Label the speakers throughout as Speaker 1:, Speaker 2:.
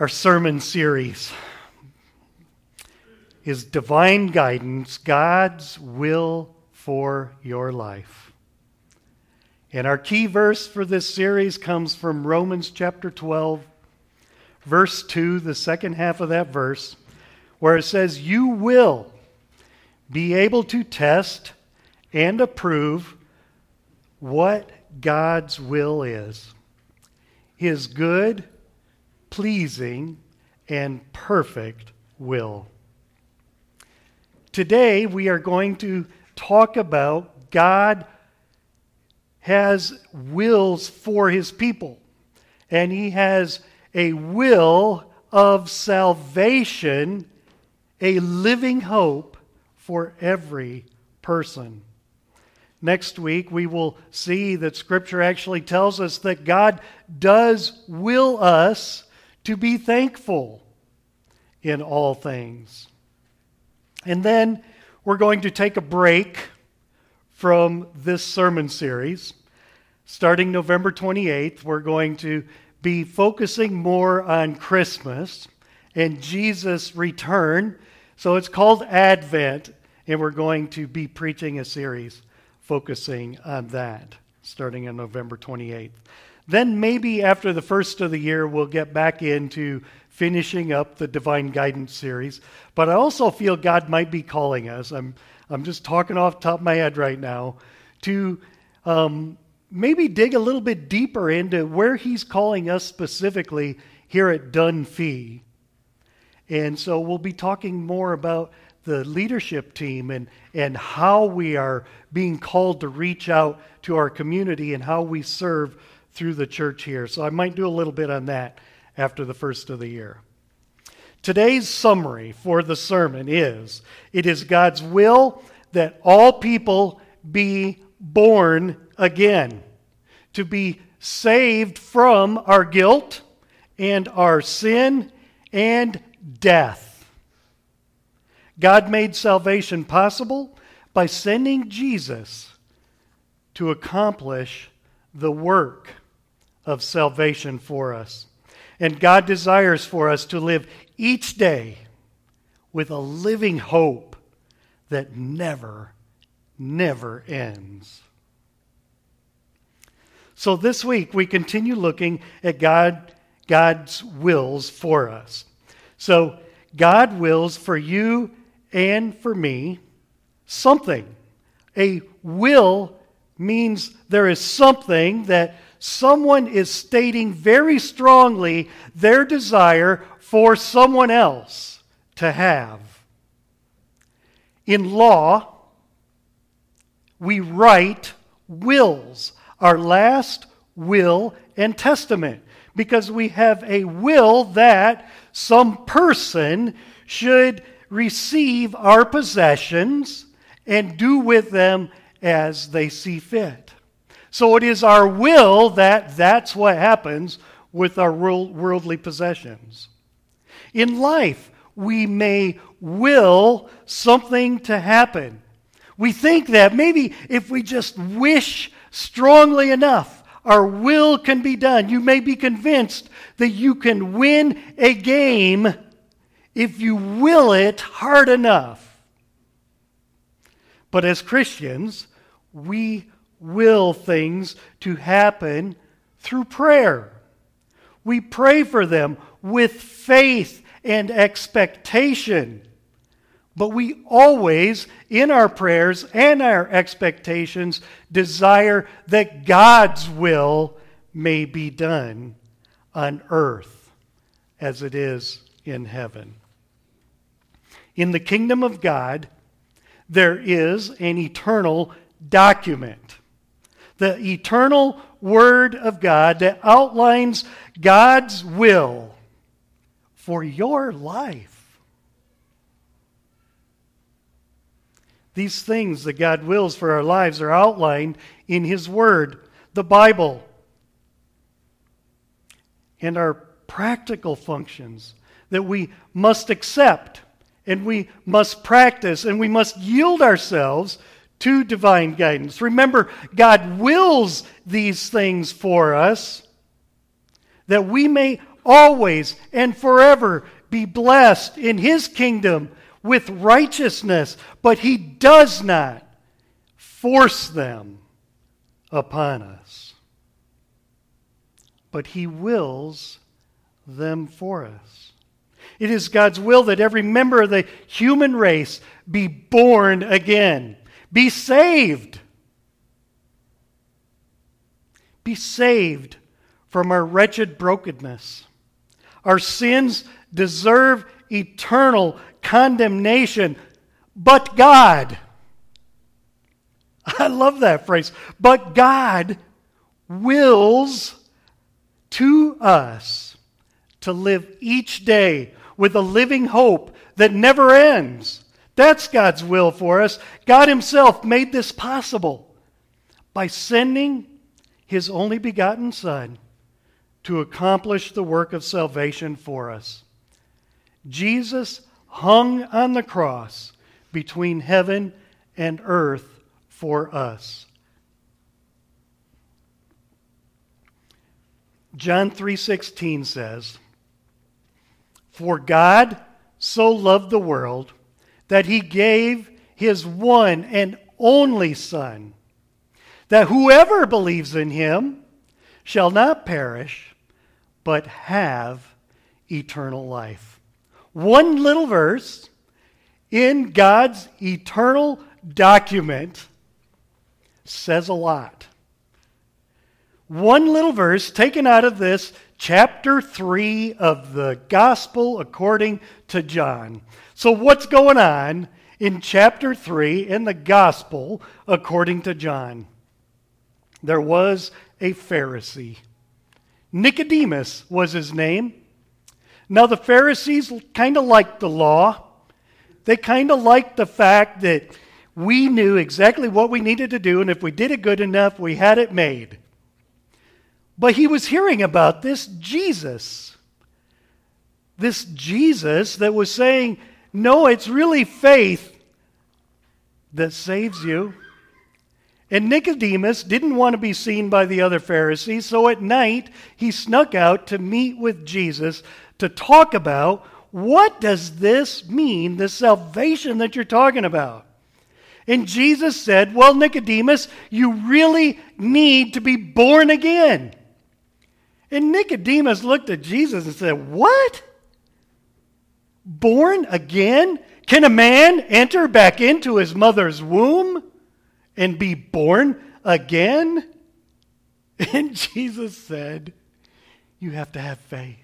Speaker 1: Our sermon series is Divine Guidance God's Will for Your Life. And our key verse for this series comes from Romans chapter 12, verse 2, the second half of that verse, where it says, You will be able to test and approve what God's will is His good, pleasing, and perfect will. Today, we are going to talk about God has wills for his people, and he has a will of salvation, a living hope for every person. Next week, we will see that Scripture actually tells us that God does will us to be thankful in all things. And then we're going to take a break from this sermon series. Starting November 28th, we're going to be focusing more on Christmas and Jesus' return. So it's called Advent, and we're going to be preaching a series focusing on that starting on November 28th. Then maybe after the first of the year, we'll get back into finishing up the Divine Guidance series. But I also feel God might be calling us. I'm, I'm just talking off top of my head right now to um, maybe dig a little bit deeper into where He's calling us specifically here at Dunfee. And so we'll be talking more about the leadership team and, and how we are being called to reach out to our community and how we serve through the church here. So I might do a little bit on that after the first of the year. Today's summary for the sermon is it is God's will that all people be born again, to be saved from our guilt and our sin and death. God made salvation possible by sending Jesus to accomplish the work of salvation for us. And God desires for us to live each day with a living hope that never, never ends. So this week we continue looking at God, God's wills for us. So God wills for you and for me something. A will means there is something that someone is stating very strongly their desire for someone else to have. In law, we write wills, our last will and testament, because we have a will that some person should receive our possessions and do with them as they see fit. So it is our will that that's what happens with our worldly possessions. In life, we may will something to happen. We think that maybe if we just wish strongly enough, our will can be done. You may be convinced that you can win a game if you will it hard enough. But as Christians, we will things to happen through prayer. We pray for them with faith and expectation. But we always, in our prayers and our expectations, desire that God's will may be done on earth as it is in heaven. In the kingdom of God, there is an eternal document. The eternal Word of God that outlines God's will for your life. These things that God wills for our lives are outlined in His Word, the Bible, and our practical functions that we must accept and we must practice and we must yield ourselves to divine guidance. Remember, God wills these things for us that we may always and forever be blessed in his kingdom with righteousness, but he does not force them upon us. But he wills them for us. It is God's will that every member of the human race be born again, be saved. Be saved from our wretched brokenness. Our sins deserve eternal condemnation, but God. I love that phrase. But God wills to us to live each day with a living hope that never ends. That's God's will for us. God Himself made this possible by sending His only begotten Son to accomplish the work of salvation for us. Jesus hung on the cross between heaven and earth for us. John 3:16 says, "For God so loved the world that he gave his one and only son, that whoever believes in him shall not perish, but have eternal life." One little verse in God's eternal document says a lot. One little verse taken out of this chapter 3 of the Gospel according to John. So, what's going on in chapter 3 in the Gospel according to John? There was a Pharisee. Nicodemus was his name. Now, the Pharisees kind of liked the law. They kind of liked the fact that we knew exactly what we needed to do, and if we did it good enough, we had it made. But he was hearing about this Jesus. This Jesus that was saying, no, it's really faith that saves you. And Nicodemus didn't want to be seen by the other Pharisees, so at night he snuck out to meet with Jesus to talk about what does this mean, the salvation that you're talking about? And Jesus said, Well, Nicodemus, you really need to be born again. And Nicodemus looked at Jesus and said, What? Born again? Can a man enter back into his mother's womb and be born again? And Jesus said, You have to have faith.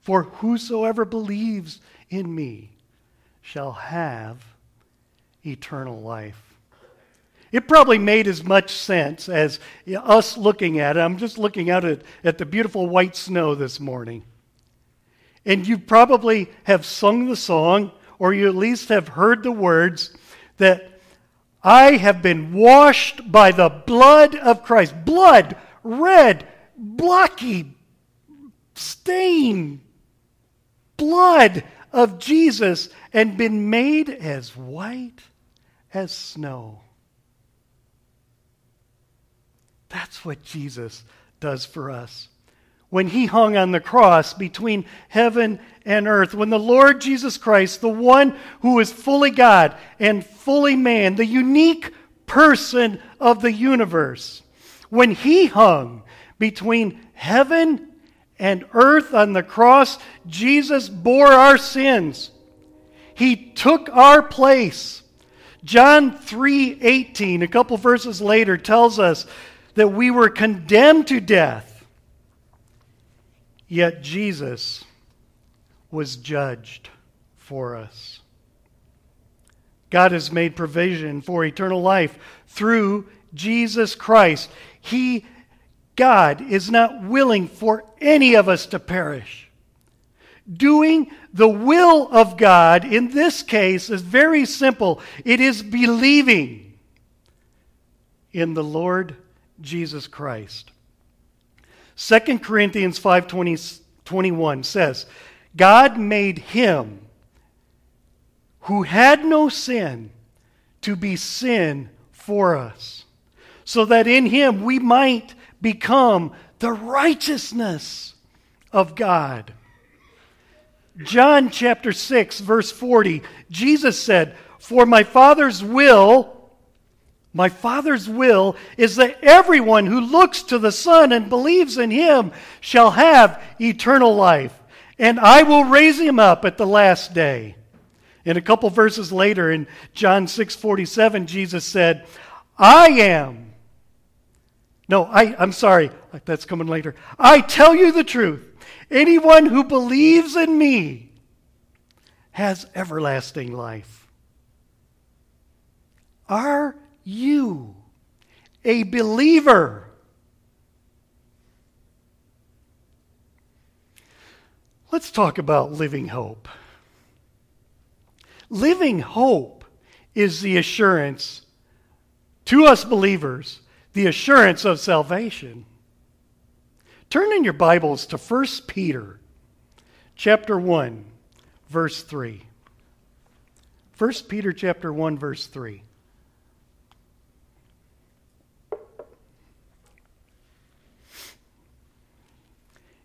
Speaker 1: For whosoever believes in me shall have eternal life. It probably made as much sense as us looking at it. I'm just looking out at, at the beautiful white snow this morning. And you probably have sung the song, or you at least have heard the words that I have been washed by the blood of Christ. Blood, red, blocky, stain, blood of Jesus, and been made as white as snow. That's what Jesus does for us. When he hung on the cross between heaven and earth, when the Lord Jesus Christ, the one who is fully God and fully man, the unique person of the universe, when he hung between heaven and earth on the cross, Jesus bore our sins. He took our place. John 3:18, a couple verses later tells us that we were condemned to death. Yet Jesus was judged for us. God has made provision for eternal life through Jesus Christ. He God is not willing for any of us to perish. Doing the will of God in this case is very simple it is believing in the Lord Jesus Christ. 2 Corinthians 5:21 says, God made him who had no sin to be sin for us, so that in him we might become the righteousness of God. John chapter 6, verse 40, Jesus said, For my Father's will, my Father's will is that everyone who looks to the Son and believes in him shall have eternal life, and I will raise him up at the last day. And a couple verses later in John 6:47 Jesus said, "I am No, I I'm sorry, that's coming later. I tell you the truth. Anyone who believes in me has everlasting life. Are you a believer? Let's talk about living hope. Living hope is the assurance to us believers, the assurance of salvation. Turn in your Bibles to 1 Peter chapter 1 verse 3. 1 Peter chapter 1 verse 3.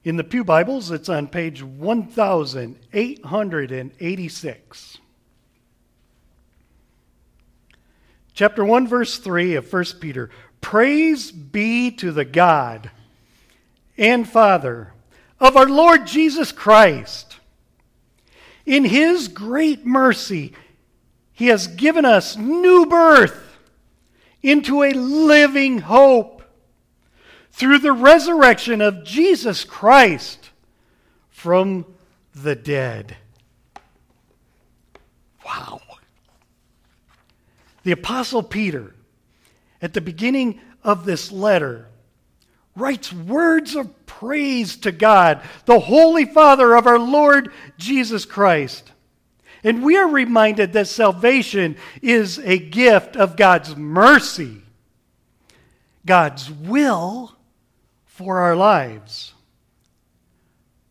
Speaker 1: In the Pew Bibles, it's on page 1886. Chapter 1, verse 3 of 1 Peter. Praise be to the God and Father of our Lord Jesus Christ. In his great mercy, he has given us new birth into a living hope through the resurrection of Jesus Christ from the dead. Wow. The Apostle Peter, at the beginning of this letter, writes words of praise to God, the Holy Father of our Lord Jesus Christ. And we are reminded that salvation is a gift of God's mercy, God's will for our lives.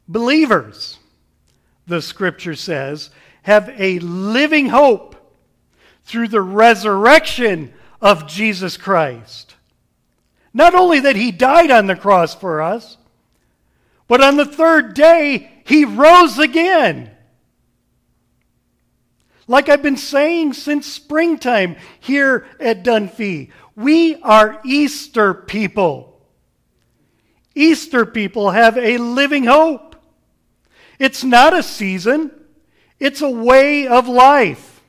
Speaker 1: Believers, the scripture says, have a living hope through the resurrection of Jesus Christ. Not only that he died on the cross for us, but on the third day, he rose again. Like I've been saying since springtime here at Dunfee, we are Easter people. Easter people have a living hope. It's not a season, it's a way of life.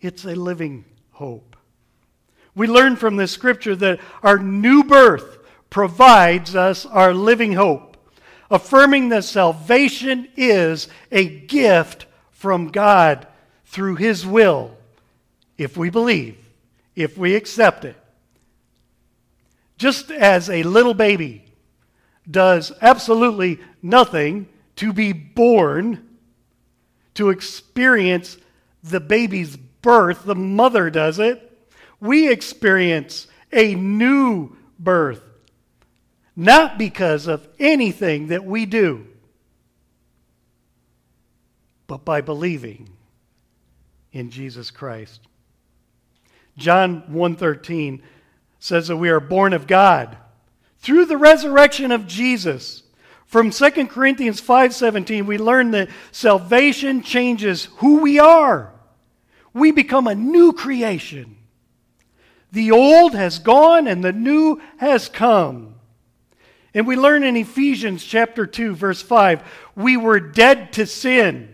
Speaker 1: It's a living hope. We learn from this scripture that our new birth provides us our living hope, affirming that salvation is a gift from God through His will, if we believe, if we accept it. Just as a little baby does absolutely nothing to be born, to experience the baby's birth, the mother does it we experience a new birth, not because of anything that we do, but by believing in Jesus Christ. John 1:13 says that we are born of God through the resurrection of Jesus. From 2 Corinthians 5:17 we learn that salvation changes who we are. We become a new creation. The old has gone and the new has come. And we learn in Ephesians chapter 2 verse 5, we were dead to sin.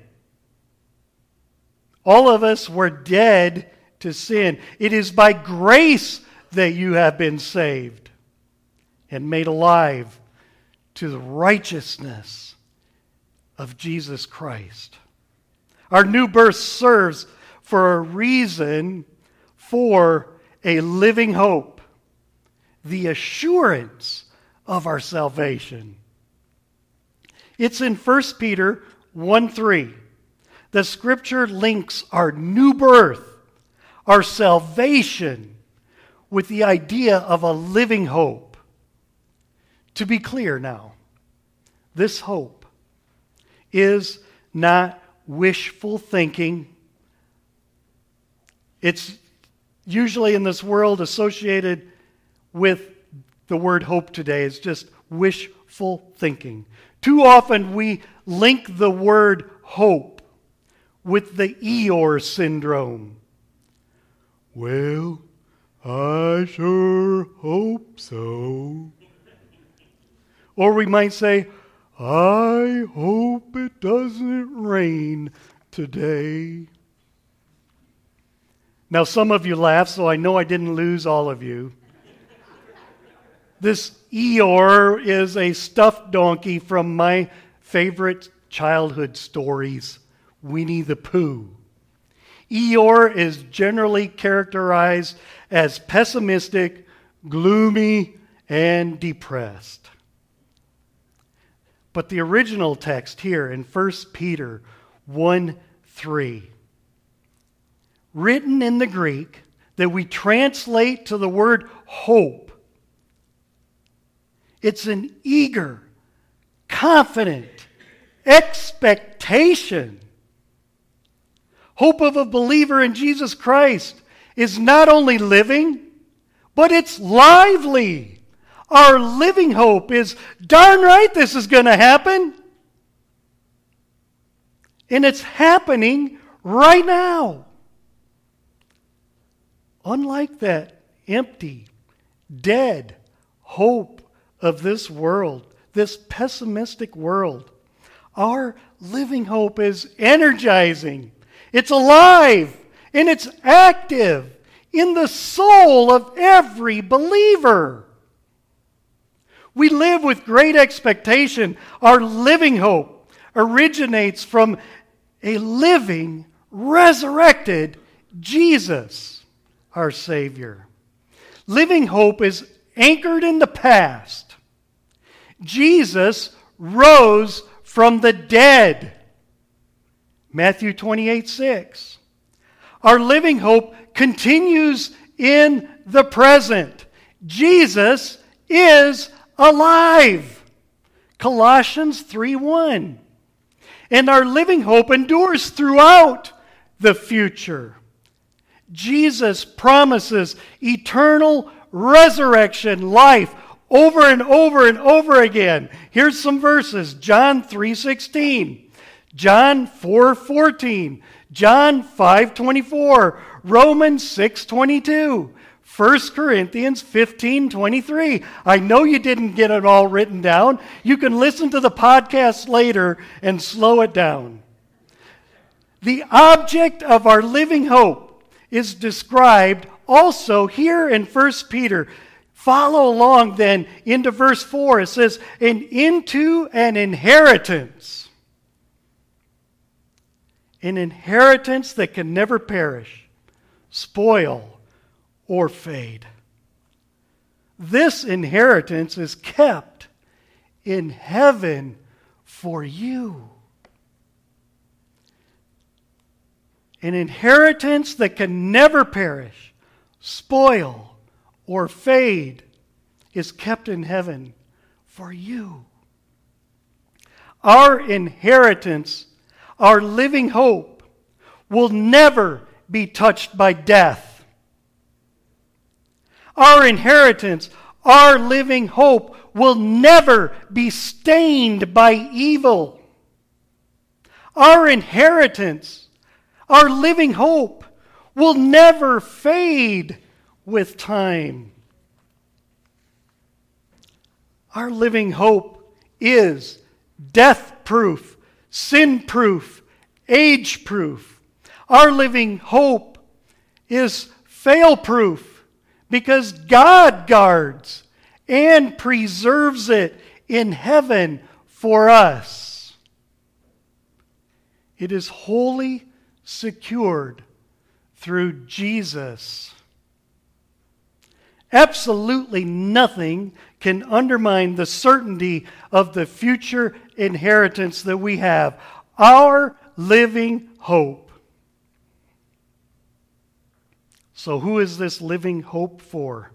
Speaker 1: All of us were dead to sin. It is by grace that you have been saved and made alive to the righteousness of Jesus Christ. Our new birth serves for a reason for a living hope, the assurance of our salvation. It's in 1 Peter 1 3. The scripture links our new birth, our salvation, with the idea of a living hope. To be clear now, this hope is not wishful thinking. It's usually in this world associated with the word hope today is just wishful thinking. Too often we link the word hope with the Eeyore syndrome. Well, I sure hope so. Or we might say, I hope it doesn't rain today. Now, some of you laugh, so I know I didn't lose all of you. This Eeyore is a stuffed donkey from my favorite childhood stories, Winnie the Pooh. Eeyore is generally characterized as pessimistic, gloomy, and depressed. But the original text here in 1 Peter 1 3, written in the Greek, that we translate to the word hope, it's an eager, confident expectation. Hope of a believer in Jesus Christ is not only living, but it's lively. Our living hope is darn right this is going to happen. And it's happening right now. Unlike that empty, dead hope of this world, this pessimistic world, our living hope is energizing, it's alive, and it's active in the soul of every believer. We live with great expectation. Our living hope originates from a living, resurrected Jesus, our Savior. Living hope is anchored in the past. Jesus rose from the dead. Matthew 28 6. Our living hope continues in the present. Jesus is alive. Colossians 3 1. And our living hope endures throughout the future. Jesus promises eternal resurrection life over and over and over again. Here's some verses. John 3:16, John 4:14, John 5:24, Romans 6:22, 1 Corinthians 15 23. I know you didn't get it all written down. You can listen to the podcast later and slow it down. The object of our living hope is described also here in 1 Peter. Follow along then into verse 4. It says, And into an inheritance. An inheritance that can never perish, spoil, or fade. This inheritance is kept in heaven for you. An inheritance that can never perish, spoil, or fade is kept in heaven for you. Our inheritance, our living hope, will never be touched by death our inheritance, our living hope will never be stained by evil. Our inheritance, our living hope, will never fade with time. Our living hope is death proof, sin proof, age proof. Our living hope is fail proof because God guards and preserves it in heaven for us. It is wholly secured through Jesus. Absolutely nothing can undermine the certainty of the future inheritance that we have, our living hope. So, who is this living hope for?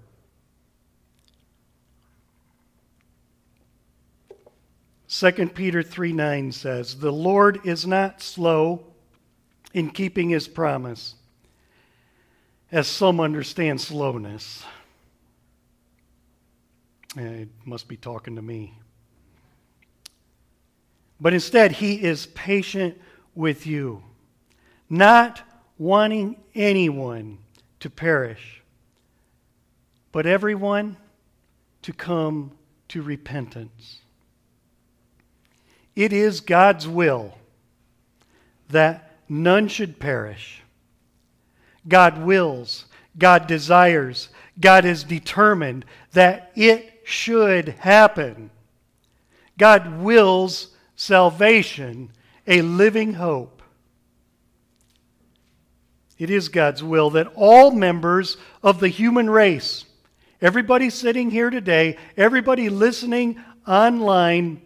Speaker 1: Second Peter 3 9 says, The Lord is not slow in keeping his promise, as some understand slowness. It must be talking to me. But instead, he is patient with you, not wanting anyone to perish, but everyone to come to repentance. It is God's will that none should perish. God wills, God desires, God is determined that it should happen. God wills salvation, a living hope. It is God's will that all members of the human race, everybody sitting here today, everybody listening online,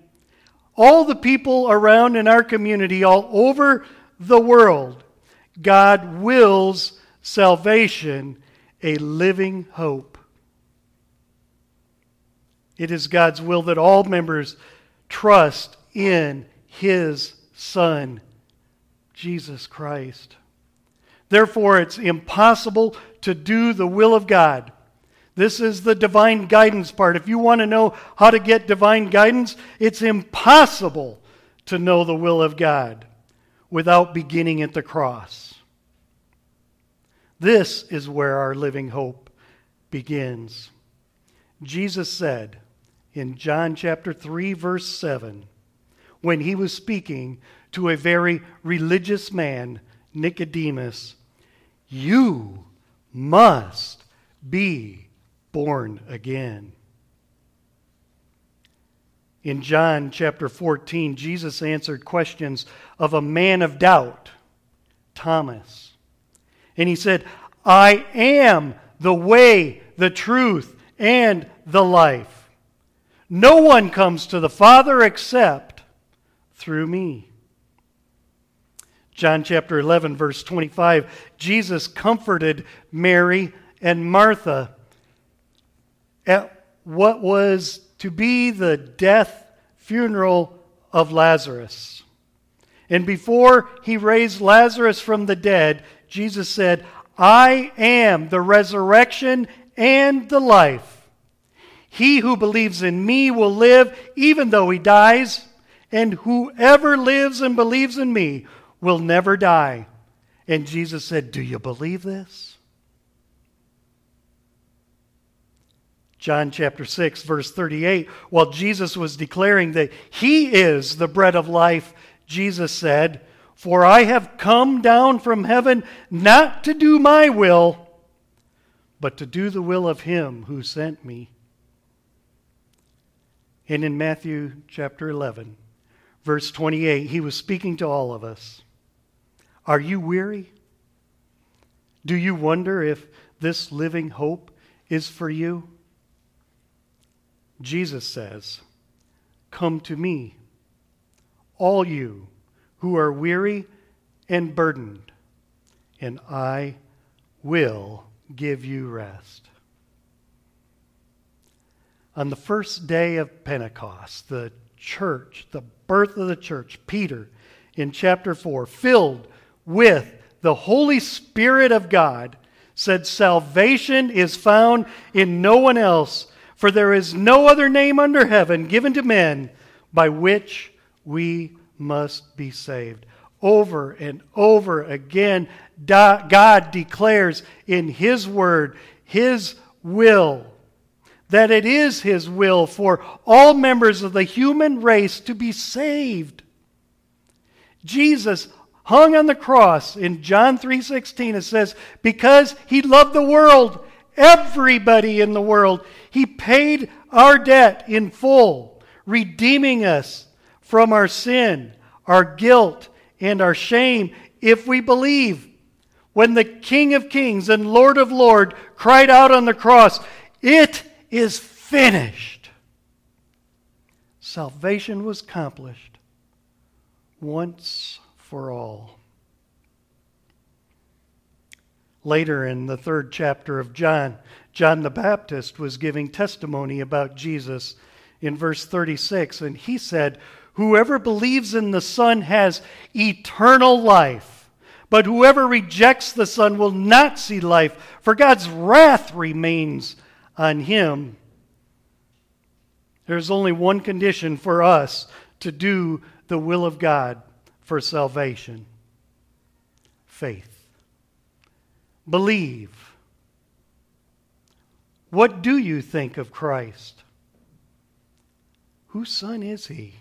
Speaker 1: all the people around in our community, all over the world, God wills salvation, a living hope. It is God's will that all members trust in his Son, Jesus Christ. Therefore, it's impossible to do the will of God. This is the divine guidance part. If you want to know how to get divine guidance, it's impossible to know the will of God without beginning at the cross. This is where our living hope begins. Jesus said in John chapter 3, verse 7, when he was speaking to a very religious man, Nicodemus, You must be born again. In John chapter 14, Jesus answered questions of a man of doubt, Thomas. And he said, I am the way, the truth, and the life. No one comes to the Father except through me. John chapter 11, verse 25, Jesus comforted Mary and Martha at what was to be the death funeral of Lazarus. And before he raised Lazarus from the dead, Jesus said, I am the resurrection and the life. He who believes in me will live even though he dies and whoever lives and believes in me will never die. And Jesus said, Do you believe this? John chapter 6, verse 38, while Jesus was declaring that he is the bread of life, Jesus said, For I have come down from heaven not to do my will, but to do the will of him who sent me. And in Matthew chapter 11, verse 28, he was speaking to all of us. Are you weary? Do you wonder if this living hope is for you? Jesus says, Come to me, all you who are weary and burdened, and I will give you rest. On the first day of Pentecost, the church, the birth of the church, Peter, in chapter 4, filled with the Holy Spirit of God, said, Salvation is found in no one else, for there is no other name under heaven given to men by which we must be saved. Over and over again, God declares in His Word, His will that it is his will for all members of the human race to be saved. Jesus hung on the cross in John 3:16 it says because he loved the world everybody in the world he paid our debt in full redeeming us from our sin our guilt and our shame if we believe when the king of kings and lord of lords cried out on the cross it is finished. Salvation was accomplished once for all. Later in the third chapter of John, John the Baptist was giving testimony about Jesus in verse 36, and he said, Whoever believes in the Son has eternal life, but whoever rejects the Son will not see life, for God's wrath remains on him. There's only one condition for us to do the will of God for salvation faith. Believe. What do you think of Christ? Whose son is he?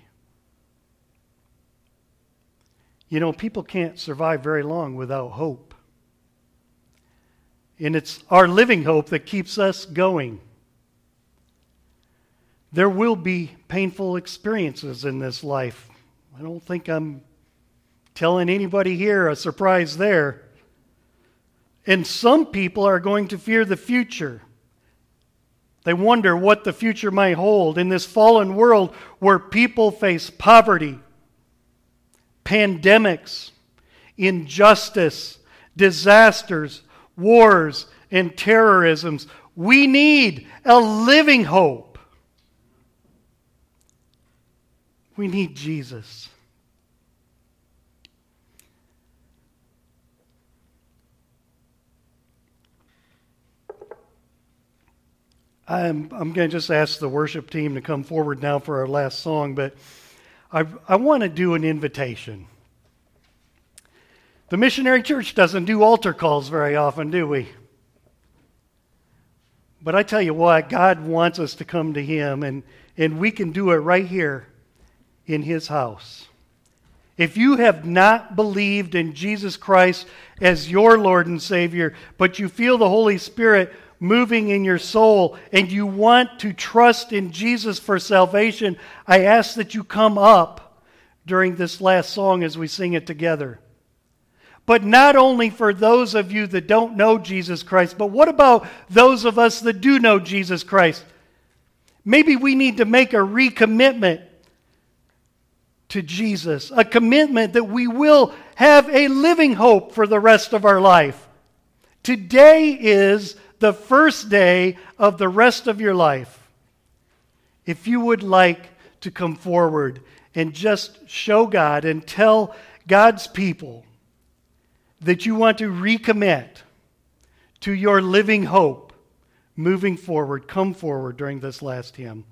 Speaker 1: You know, people can't survive very long without hope. And it's our living hope that keeps us going. There will be painful experiences in this life. I don't think I'm telling anybody here a surprise there. And some people are going to fear the future. They wonder what the future might hold in this fallen world where people face poverty, pandemics, injustice, disasters, wars, and terrorisms. We need a living hope. We need Jesus. I'm, I'm going to just ask the worship team to come forward now for our last song, but I, I want to do an invitation. The missionary church doesn't do altar calls very often, do we? But I tell you what, God wants us to come to Him, and, and we can do it right here in His house. If you have not believed in Jesus Christ as your Lord and Savior, but you feel the Holy Spirit moving in your soul and you want to trust in Jesus for salvation, I ask that you come up during this last song as we sing it together. But not only for those of you that don't know Jesus Christ, but what about those of us that do know Jesus Christ? Maybe we need to make a recommitment to Jesus, a commitment that we will have a living hope for the rest of our life. Today is the first day of the rest of your life, if you would like to come forward and just show God and tell God's people that you want to recommit to your living hope moving forward, come forward during this last hymn.